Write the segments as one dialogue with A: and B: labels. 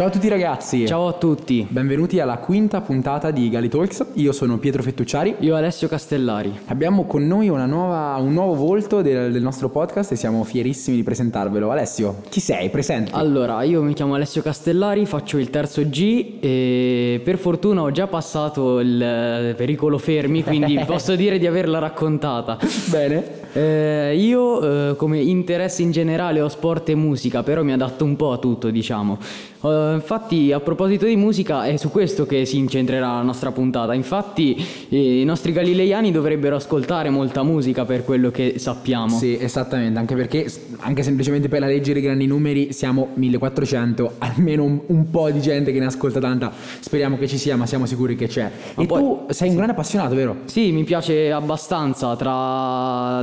A: Ciao a tutti ragazzi.
B: Ciao a tutti.
A: Benvenuti alla quinta puntata di Gali Talks. Io sono Pietro Fettucciari.
B: Io Alessio Castellari.
A: Abbiamo con noi nuova, un nuovo volto del, del, nostro podcast e siamo fierissimi di presentarvelo. Alessio, chi sei? Presenti.
B: Allora, io mi chiamo Alessio Castellari, faccio il terzo G e per fortuna ho già passato il pericolo fermi, quindi posso dire di averla raccontata.
A: Bene.
B: Eh, io eh, come interesse in generale ho sport e musica, però mi adatto un po' a tutto, diciamo. Uh, infatti, a proposito di musica, è su questo che si incentrerà la nostra puntata. Infatti, eh, i nostri galileiani dovrebbero ascoltare molta musica per quello che sappiamo.
A: Sì, esattamente, anche perché, anche semplicemente per la leggere i grandi numeri, siamo 1400, almeno un, un, po' di gente che ne ascolta tanta. Speriamo che ci sia, ma siamo sicuri che c'è. Ma e poi, tu sei un grande appassionato, vero?
B: Sì, mi piace abbastanza tra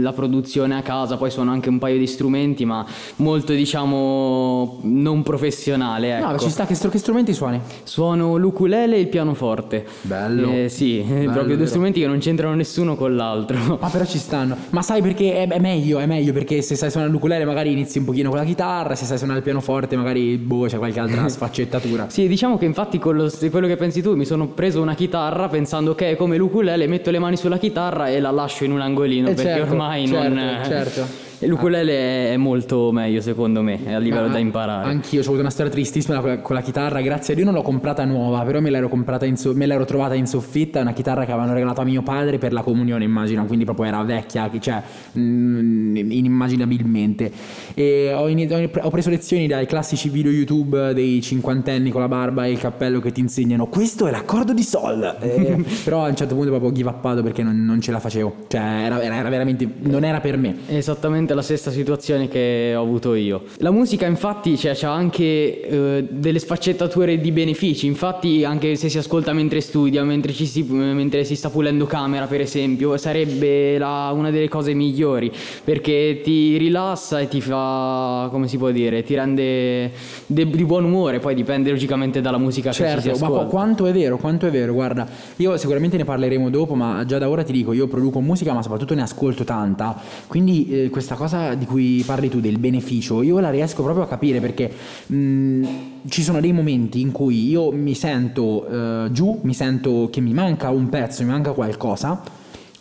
B: la produzione a casa, poi suono anche un paio di strumenti, ma molto, diciamo, non professionale. Ecco.
A: No, ci sta, che, che, strumenti suoni?
B: Suono l'ukulele e il pianoforte.
A: Bello.
B: Eh, sì, Bello, proprio due strumenti che non c'entrano nessuno con l'altro.
A: Ma però ci stanno. Ma sai perché è, è meglio, è meglio perché se sai suonare l'ukulele magari inizi un pochino con la chitarra, se sai suonare il pianoforte magari boh, c'è qualche altra sfaccettatura.
B: sì, diciamo che infatti con lo, quello che pensi tu mi sono preso una chitarra pensando che è come l'ukulele, metto le mani sulla chitarra e la lascio in un angolino eh perché ormai
A: certo,
B: non...
A: Certo.
B: E l'ukulele è molto meglio secondo me, a livello
A: Ma
B: da imparare.
A: Anch'io ho avuto una storia tristissima con la, con la, chitarra, grazie a Dio non l'ho comprata nuova, però me l'ero, so, me l'ero trovata in soffitta, una chitarra che avevano regalato a mio padre per la comunione immagino, quindi proprio era vecchia, cioè mh, mm, inimmaginabilmente. E ho, iniziato, ho preso lezioni dai classici video YouTube dei cinquantenni con la barba e il cappello che ti insegnano questo è l'accordo di Sol, eh, però a un certo punto proprio give upato perché non, non ce la facevo, cioè era, era, era veramente, non era per me.
B: Esattamente esattamente la stessa situazione che ho avuto io. La musica infatti cioè, ha anche eh, delle sfaccettature di benefici, infatti anche se si ascolta mentre studia, mentre, si, mentre si, sta pulendo camera per esempio, sarebbe la, una delle cose migliori perché ti rilassa e ti fa, come si può dire, ti rende de, di buon umore, poi dipende logicamente dalla musica
A: certo,
B: che si ascolta.
A: Ma quanto è vero, quanto è vero, guarda, io sicuramente ne parleremo dopo, ma già da ora ti dico, io produco musica ma soprattutto ne ascolto tanta, quindi eh, questa cosa di cui parli tu del beneficio, io la riesco proprio a capire perché mh, ci sono dei momenti in cui io mi sento uh, giù, mi sento che mi manca un pezzo, mi manca qualcosa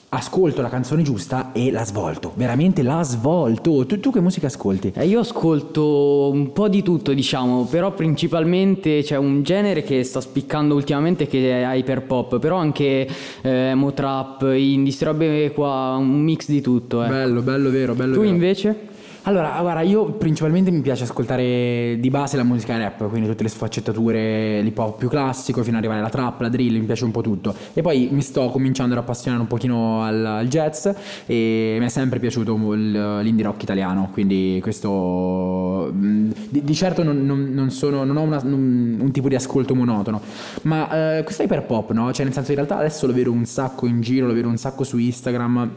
A: ascolto la canzone giusta e la svolto, veramente la svolto. Tu, tu che musica ascolti?
B: Eh, io ascolto un po' di tutto, diciamo, però principalmente c'è un genere che sta spiccando ultimamente che è hyper pop, però anche eh, mo trap, indie, robe qua, un mix di tutto. Ecco.
A: Bello, bello, vero, bello.
B: Tu
A: vero.
B: invece?
A: Allora, guarda, io principalmente mi piace ascoltare di base la musica rap, quindi tutte le sfaccettature l'hip hop più classico, fino ad arrivare alla trap, la drill, mi piace un po' tutto. E poi mi sto cominciando ad appassionare un pochino al, al jazz e mi è sempre piaciuto l'indie rock italiano, quindi questo di, di certo non, non, non, sono, non ho una, un tipo di ascolto monotono, ma eh, questo hyper pop, no? Cioè nel senso in realtà adesso lo vedo un sacco in giro, lo vedo un sacco su Instagram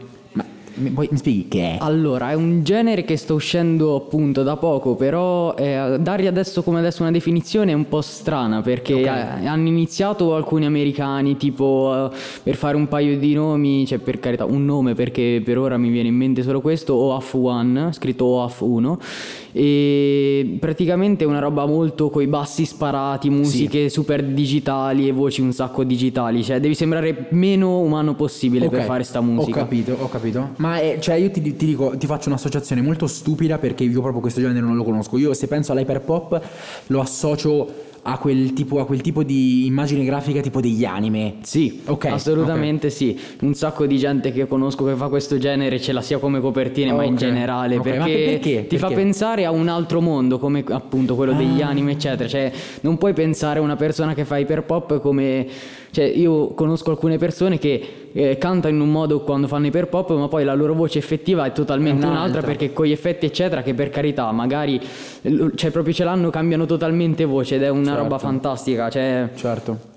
A: mi, mi spieghi che è?
B: Allora, è un genere che sta uscendo appunto da poco, però eh, dargli adesso come adesso una definizione è un po' strana perché okay. hanno iniziato alcuni americani, tipo uh, per fare un paio di nomi, cioè per carità, un nome perché per ora mi viene in mente solo questo, OAF 1, scritto OAF 1 e praticamente è una roba molto coi bassi sparati, musiche sì. super digitali e voci un sacco digitali, cioè devi sembrare meno umano possibile okay. per fare sta musica.
A: Ho capito, ho capito. Ma è, cioè io ti, ti, dico, ti faccio un'associazione molto stupida perché io proprio questo genere non lo conosco. Io se penso all'hyperpop lo associo a quel, tipo, a quel tipo di immagine grafica tipo degli anime.
B: Sì, ok. Assolutamente okay. sì. Un sacco di gente che conosco che fa questo genere ce la sia come copertine, okay. ma in generale. Okay. Perché, perché, ti perché? fa pensare a un altro mondo, come appunto quello ah. degli anime, eccetera. Cioè, non puoi pensare a una persona che fa iperpop come. Cioè, io conosco alcune persone che eh, cantano in un modo quando fanno iper pop, ma poi la loro voce effettiva è totalmente un'altra. un'altra perché con gli effetti eccetera che per carità magari cioè proprio ce l'hanno cambiano totalmente voce ed è una certo. roba fantastica, cioè
A: Certo.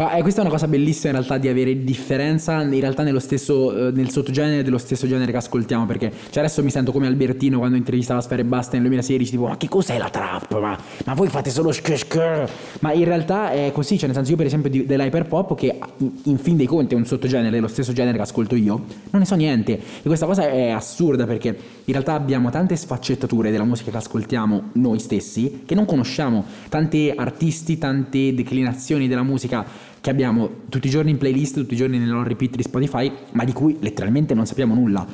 A: Ah, eh, questa è una cosa bellissima in realtà di avere differenza in realtà nello stesso, eh, nel sottogenere dello stesso genere che ascoltiamo perché cioè adesso mi sento come Albertino quando intervistava Sfere Basta nel 2016 tipo ma che cos'è la trap? Ma, ma voi fate solo sk ma in realtà è così cioè nel senso io per esempio di, dell'hyperpop che in fin dei conti è un sottogenere dello stesso genere che ascolto io non ne so niente. E questa cosa è assurda perché in realtà abbiamo tante sfaccettature della musica che ascoltiamo noi stessi che non conosciamo. Tanti artisti tante declinazioni della musica che abbiamo tutti i giorni in playlist, tutti i giorni nel repeat di Spotify, ma di cui letteralmente non sappiamo nulla.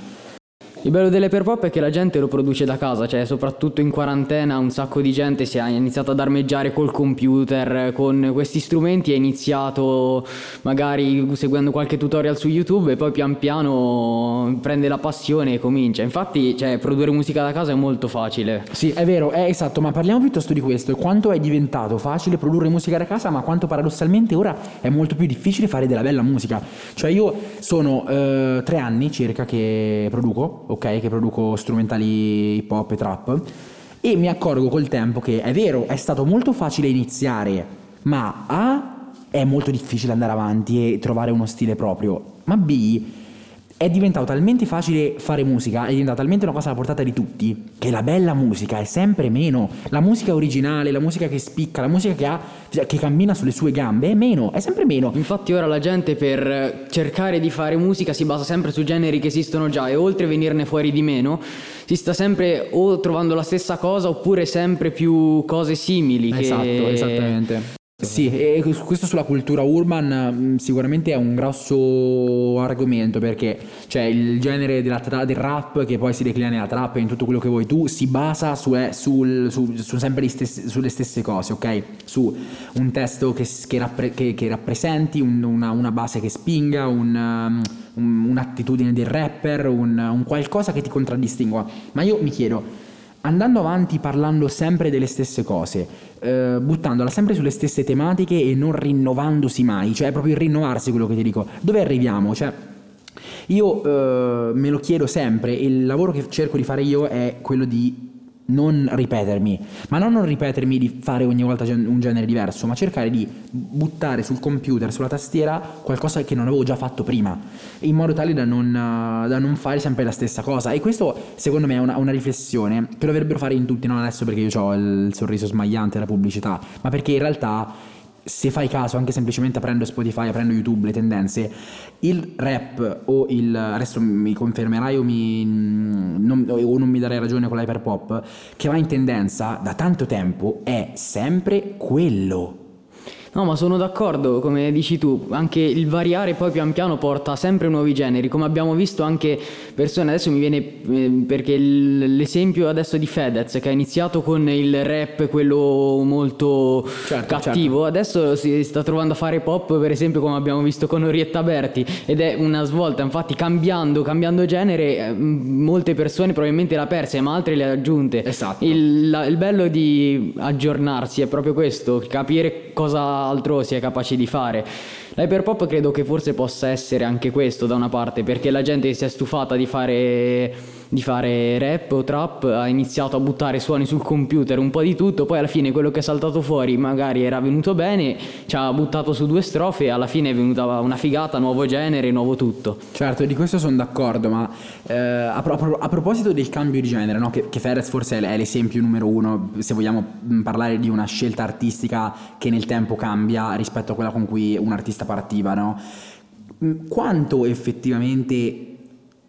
B: Il bello dell'hyperpop è che la gente lo produce da casa, cioè soprattutto in quarantena un sacco di gente si è iniziato ad armeggiare col computer, con questi strumenti è iniziato magari seguendo qualche tutorial su YouTube e poi pian piano prende la passione e comincia. Infatti, cioè, produrre musica da casa è molto facile.
A: Sì, è vero, è esatto, ma parliamo piuttosto di questo, quanto è diventato facile produrre musica da casa, ma quanto paradossalmente ora è molto più difficile fare della bella musica. Cioè io sono eh, tre anni circa che produco ok? Che produco strumentali hip hop e trap. E mi accorgo col tempo che è vero, è stato molto facile iniziare, ma A è molto difficile andare avanti e trovare uno stile proprio, ma B è diventato talmente facile fare musica, è diventata talmente una cosa alla portata di tutti, che la bella musica è sempre meno. La musica originale, la musica che spicca, la musica che, ha, che cammina sulle sue gambe è meno, è sempre meno.
B: Infatti ora la gente per cercare di fare musica si basa sempre su generi che esistono già e oltre a venirne fuori di meno, si sta sempre o trovando la stessa cosa oppure sempre più cose simili.
A: Esatto,
B: che...
A: esattamente. Sì, e questo sulla cultura urban mm, sicuramente è un grosso argomento perché cioè, il genere tra- del rap che poi si declina nella trap e in tutto quello che vuoi tu si basa su, eh, sul, su, su sempre stessi, sulle stesse cose, ok? Su un testo che, che, rappre- che, che rappresenti, un, una, una, base che spinga, un, um, un'attitudine del rapper, un, un qualcosa che ti contraddistingua. Ma io mi chiedo andando avanti parlando sempre delle stesse cose, eh, buttandola sempre sulle stesse tematiche e non rinnovandosi mai, cioè è proprio il rinnovarsi quello che ti dico. Dove arriviamo? Cioè, io eh, me lo chiedo sempre e il lavoro che cerco di fare io è quello di non ripetermi, ma non non ripetermi di fare ogni volta un genere diverso, ma cercare di buttare sul computer, sulla tastiera, qualcosa che non avevo già fatto prima, in modo tale da non, da non fare sempre la stessa cosa. E questo secondo me è una, una riflessione che dovrebbero fare in tutti, non adesso perché io ho il sorriso smagliante della pubblicità, ma perché in realtà se fai caso, anche semplicemente aprendo Spotify, aprendo YouTube, le tendenze, il rap o il... adesso mi confermerai o, mi, non, o non mi darai ragione con l'hyperpop, che va in tendenza da tanto tempo è sempre quello
B: No, ma sono d'accordo, come dici tu, anche il variare poi pian piano porta sempre nuovi generi, come abbiamo visto anche persone, adesso mi viene eh, perché l'esempio adesso di Fedez che ha iniziato con il rap, quello molto certo, cattivo, certo. adesso si sta trovando a fare pop, per esempio come abbiamo visto con Orietta Berti, ed è una svolta, infatti cambiando, cambiando genere, eh, molte persone probabilmente l'ha persa, ma altre le ha aggiunte.
A: Esatto.
B: Il, la, il bello di aggiornarsi è proprio questo, capire cosa altro si è capace di fare. L'hyperpop credo che forse possa essere anche questo da una parte, perché la gente si è stufata di fare di fare rap o trap, ha iniziato a buttare suoni sul computer, un po' di tutto, poi alla fine quello che è saltato fuori magari era venuto bene, ci ha buttato su due strofe e alla fine è venuta una figata, nuovo genere, nuovo tutto.
A: Certo, di questo sono d'accordo, ma eh, a, pro- a, proposito del cambio di genere, no? che, che Ferrez forse è l'esempio numero uno, se vogliamo mm, parlare di una scelta artistica che nel tempo cambia rispetto a quella con cui un artista partiva, no? Mm, quanto effettivamente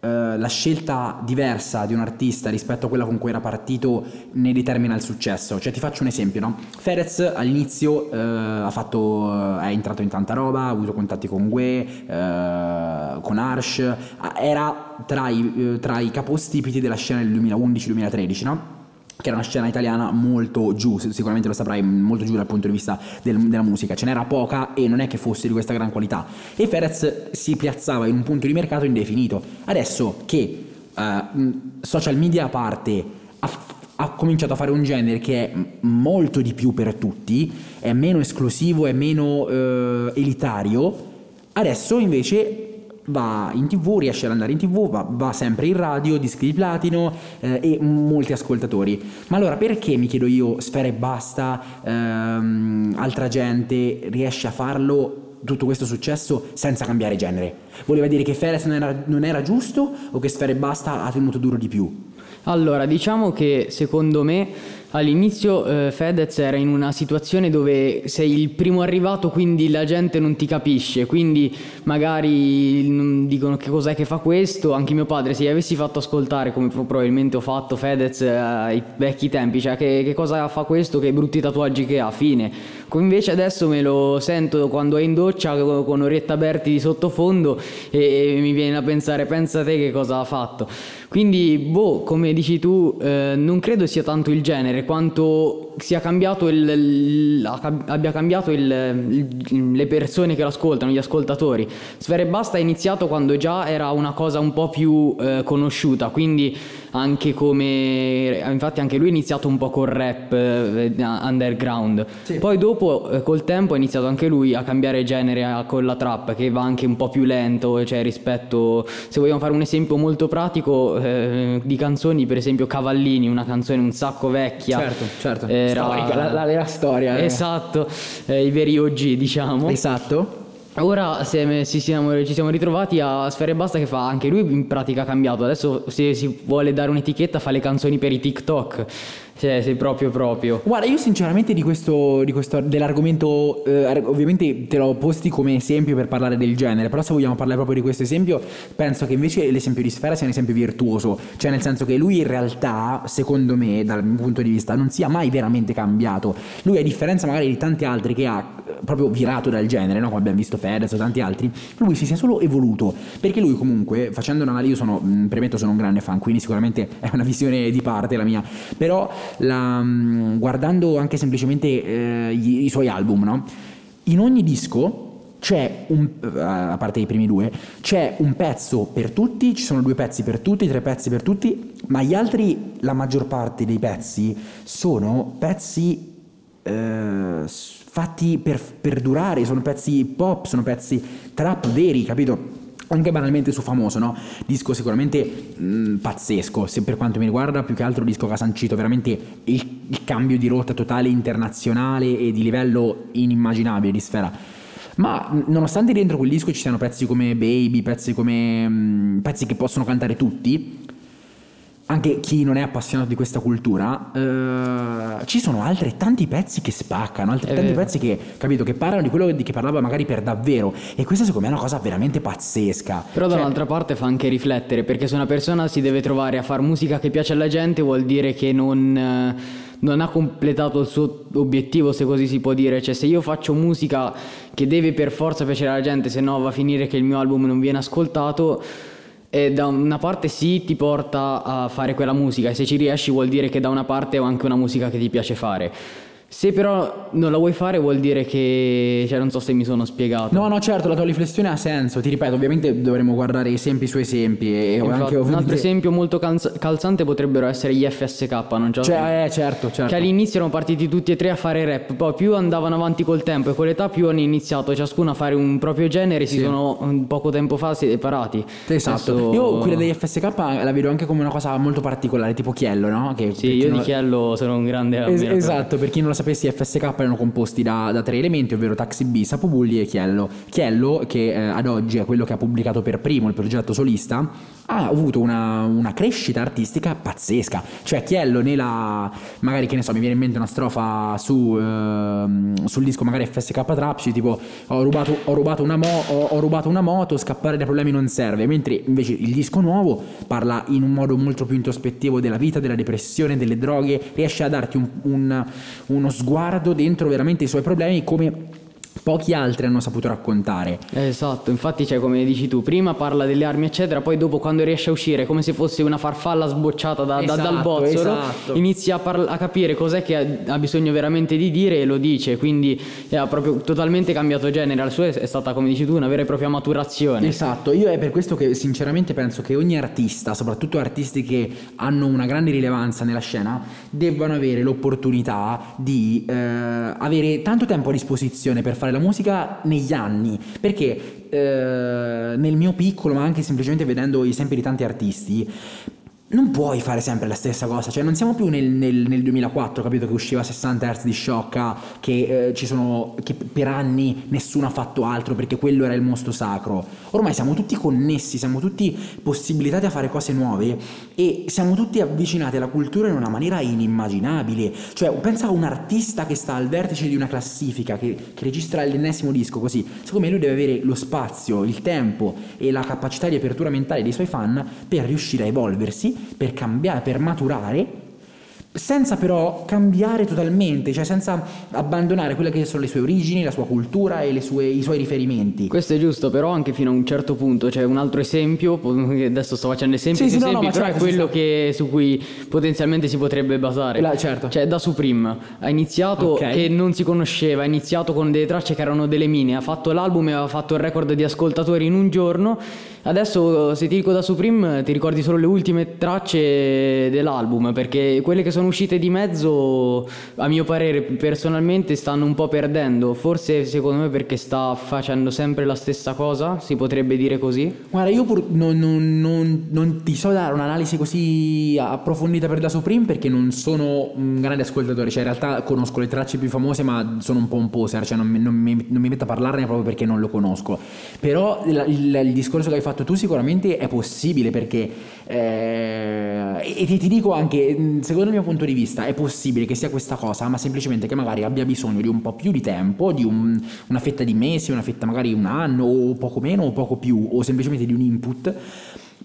A: eh, la scelta diversa di un artista rispetto a quella con cui era partito ne determina il successo. Cioè ti faccio un esempio, no? Fedez all'inizio eh, fatto, è entrato in tanta roba, ha avuto contatti con Gue, eh, con Arsh, era tra i, eh, tra i capostipiti della scena del 2011-2013, no? Che era una scena italiana molto giù, sicuramente lo saprai, molto giù dal punto di vista del, della musica, ce n'era poca e non è che fosse di questa gran qualità. E Ferez si piazzava in un punto di mercato indefinito. Adesso che uh, social media a parte ha, ha cominciato a fare un genere che è molto di più per tutti, è meno esclusivo, è meno uh, elitario, adesso invece va in tv, riesce ad andare in tv, va, va sempre in radio, dischi di platino eh, e molti ascoltatori. Ma allora perché mi chiedo io, Sfera e basta, ehm, altra gente riesce a farlo tutto questo successo senza cambiare genere? Voleva dire che Fedez non era, non era giusto o che Sfera e Basta ha tenuto duro di più?
B: Allora, diciamo che secondo me all'inizio eh, Fedez era in una situazione dove sei il primo arrivato, quindi la gente non ti capisce, quindi magari dicono che cos'è che fa questo, anche mio padre se gli avessi fatto ascoltare come probabilmente ho fatto Fedez eh, ai vecchi tempi, cioè che, che cosa fa questo, che brutti tatuaggi che ha, fine. Invece adesso me lo sento quando è in doccia con Orietta Berti di sottofondo e, e mi viene a pensare, pensa te che cosa ha fatto. Quindi, boh, come dici tu, eh, non credo sia tanto il genere quanto sia cambiato il, il, abbia cambiato il, le persone che lo ascoltano, gli ascoltatori. Sfere Basta è iniziato quando già era una cosa un po' più eh, conosciuta, quindi anche come infatti anche lui ha iniziato un po' col rap eh, underground. Sì. Poi dopo eh, col tempo ha iniziato anche lui a cambiare genere a, con la trap che va anche un po' più lento, cioè rispetto se vogliamo fare un esempio molto pratico eh, di canzoni, per esempio Cavallini, una canzone un sacco vecchia.
A: Certo, certo. Era, Storica, la, la vera storia.
B: Eh. Esatto, eh, i veri OG, diciamo.
A: Esatto.
B: Ora se, ci siamo, ritrovati a Sfere Basta che fa anche lui in pratica cambiato. Adesso se si vuole dare un'etichetta fa le canzoni per i TikTok. Cioè, sei proprio proprio.
A: Guarda, io sinceramente di questo, di questo dell'argomento, eh, ovviamente te l'ho posti come esempio per parlare del genere, però se vogliamo parlare proprio di questo esempio, penso che invece l'esempio di Sfera sia un esempio virtuoso, cioè nel senso che lui in realtà, secondo me, dal mio punto di vista, non sia mai veramente cambiato. Lui a differenza magari di tanti altri che ha eh, proprio virato dal genere, no? come abbiamo visto Fedez o tanti altri, lui si sia solo evoluto, perché lui comunque, facendo un'analisi, io sono, premetto, sono un grande fan, quindi sicuramente è una visione di parte la mia, però la, mm, guardando anche semplicemente eh, i, i, suoi album, no? in ogni disco c'è un, eh, a parte i primi due, c'è un pezzo per tutti, ci sono due pezzi per tutti, tre pezzi per tutti, ma gli altri, la maggior parte dei pezzi sono pezzi eh, fatti per, per durare, sono pezzi pop, sono pezzi trap veri, capito? Anche banalmente su famoso, no? Disco sicuramente mh, mm, pazzesco, se per quanto mi riguarda, più che altro disco che ha sancito veramente il, il, cambio di rotta totale internazionale e di livello inimmaginabile di sfera. Ma nonostante dentro quel disco ci siano pezzi come Baby, pezzi come mh, mm, pezzi che possono cantare tutti, anche chi non è appassionato di questa cultura, eh, ci sono altrettanti pezzi che spaccano, altrettanti pezzi che, capito, che parlano di quello di che parlava magari per davvero. E questa secondo me è una cosa veramente pazzesca.
B: Però cioè, dall'altra parte fa anche riflettere, perché se una persona si deve trovare a fare musica che piace alla gente, vuol dire che non... Eh, non ha completato il suo obiettivo, se così si può dire. Cioè, se io faccio musica che deve per forza piacere alla gente, se no va a finire che il mio album non viene ascoltato e da una parte sì ti porta a fare quella musica e se ci riesci vuol dire che da una parte ho anche una musica che ti piace fare. Se però non la vuoi fare vuol dire che, cioè non so se mi sono spiegato.
A: No, no, certo, la tua riflessione ha senso, ti ripeto, ovviamente dovremmo guardare esempi su esempi e Infatti, anche ovviamente...
B: Un altro esempio molto calz- calzante potrebbero essere gli FSK, non so.
A: Cioè, eh, certo, certo.
B: Che all'inizio erano partiti tutti e tre a fare rap, poi più andavano avanti col tempo e con l'età più hanno iniziato ciascuno a fare un proprio genere, sì. si sono poco tempo fa separati.
A: Esatto. Adesso... Io quella degli FSK la vedo anche come una cosa molto particolare, tipo Chiello, no?
B: Che sì, io di Chiello sono un grande...
A: Es- esatto, per chi non lo sapesse, FSK erano composti da, da, tre elementi, ovvero Taxi B, Sapobulli e Chiello. Chiello, che eh, ad oggi è quello che ha pubblicato per primo il progetto solista, ha avuto una, una, crescita artistica pazzesca. Cioè, Chiello nella. magari che ne so, mi viene in mente una strofa su, eh, sul disco magari FSK Trapci, tipo ho rubato, ho, rubato una mo- ho, ho rubato una moto, scappare dai problemi non serve. Mentre invece il disco nuovo parla in un modo molto più introspettivo della vita, della depressione, delle droghe, riesce a darti un, un, uno sguardo dentro veramente i suoi problemi come pochi altri hanno saputo raccontare.
B: Esatto, infatti cioè, come dici tu, prima parla delle armi eccetera, poi dopo quando riesce a uscire come se fosse una farfalla sbocciata da, esatto, da, dal esatto, bozzolo, esatto. inizia a, parla- a, capire cos'è che ha, ha, bisogno veramente di dire e lo dice, quindi ha proprio totalmente cambiato genere, la sua è stata come dici tu una vera e propria maturazione.
A: Esatto, io è per questo che sinceramente penso che ogni artista, soprattutto artisti che hanno una grande rilevanza nella scena, debbano avere l'opportunità di eh, avere tanto tempo a disposizione per fare la musica negli anni, perché eh, nel mio piccolo, ma anche semplicemente vedendo gli esempi di tanti artisti, non puoi fare sempre la stessa cosa, cioè non siamo più nel, nel, nel 2004, capito, che usciva 60 Hz di sciocca, che, eh, ci sono, che per anni nessuno ha fatto altro perché quello era il mostro sacro. Ormai siamo tutti connessi, siamo tutti possibilitati a fare cose nuove e siamo tutti avvicinati alla cultura in una maniera inimmaginabile. Cioè, pensa a un artista che sta al vertice di una classifica, che, che registra l'ennesimo disco così, secondo me lui deve avere lo spazio, il tempo e la capacità di apertura mentale dei suoi fan per riuscire a evolversi per cambiare, per maturare senza però cambiare totalmente, cioè senza abbandonare quelle che sono le sue origini, la sua cultura e sue, i suoi riferimenti.
B: Questo è giusto, però anche fino a un certo punto, c'è cioè un altro esempio, adesso sto facendo esempi sì, sì, esempi, no, no, però certo, è quello che, su cui potenzialmente si potrebbe basare.
A: La, certo.
B: Cioè da Supreme ha iniziato okay. che non si conosceva, ha iniziato con delle tracce che erano delle mine, ha fatto l'album e aveva fatto il record di ascoltatori in un giorno. Adesso se ti dico da Supreme ti ricordi solo le ultime tracce dell'album, perché quelle che sono uscite di mezzo, a mio parere personalmente, stanno un po' perdendo. Forse secondo me perché sta facendo sempre la stessa cosa, si potrebbe dire così.
A: Guarda, io pur non, non, non, non ti so dare un'analisi così approfondita per la Supreme perché non sono un grande ascoltatore. Cioè, in realtà conosco le tracce più famose, ma sono un po' un poser, cioè non, mi, non mi metto a parlarne proprio perché non lo conosco. Però il, il, il discorso che hai fatto tu sicuramente è possibile perché. Eh, e ti, ti dico anche, secondo il mio punto di vista è possibile che sia questa cosa, ma semplicemente che magari abbia bisogno di un po' più di tempo, di un, una fetta di mesi, una fetta magari un anno o poco meno o poco più, o semplicemente di un input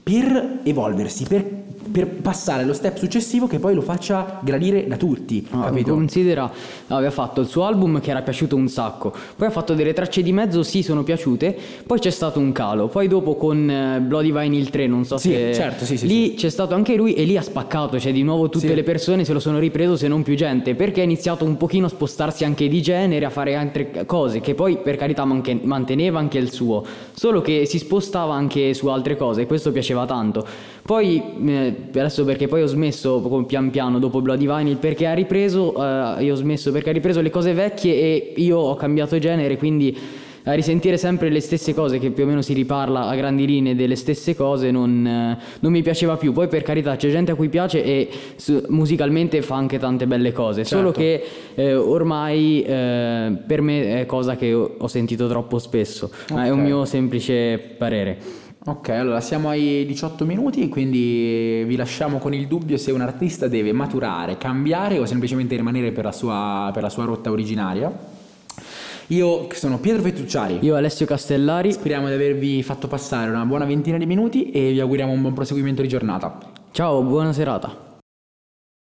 A: per evolversi, per, per, passare allo step successivo che poi lo faccia gradire da tutti.
B: Ah, capito? Considera, aveva fatto il suo album che era piaciuto un sacco, poi ha fatto delle tracce di mezzo, sì, sono piaciute, poi c'è stato un calo, poi dopo con eh, Bloody Vinyl 3, non so
A: sì,
B: se...
A: Certo, sì, sì,
B: lì
A: sì.
B: c'è stato anche lui e lì ha spaccato, cioè di nuovo tutte sì. le persone se lo sono ripreso, se non più gente, perché ha iniziato un pochino a spostarsi anche di genere, a fare altre cose, che poi per carità manteneva anche il suo, solo che si spostava anche su altre cose e questo piaceva tanto. Poi, eh, adesso perché poi ho smesso pian piano dopo Bloody Vinyl, perché ha ripreso, eh, io ho smesso perché ha ripreso le cose vecchie e io ho cambiato genere, quindi a risentire sempre le stesse cose, che più o meno si riparla a grandi linee delle stesse cose, non, eh, non mi piaceva più. Poi per carità c'è gente a cui piace e su, musicalmente fa anche tante belle cose, certo. solo che eh, ormai eh, per me è cosa che ho, sentito troppo spesso, okay. è un mio semplice parere.
A: Ok, allora siamo ai 18 minuti, quindi vi lasciamo con il dubbio se un artista deve maturare, cambiare o semplicemente rimanere per la sua, per la sua rotta originaria. Io sono Pietro Fettucciari.
B: Io Alessio Castellari.
A: Speriamo di avervi fatto passare una buona ventina di minuti e vi auguriamo un buon proseguimento di giornata.
B: Ciao, buona serata.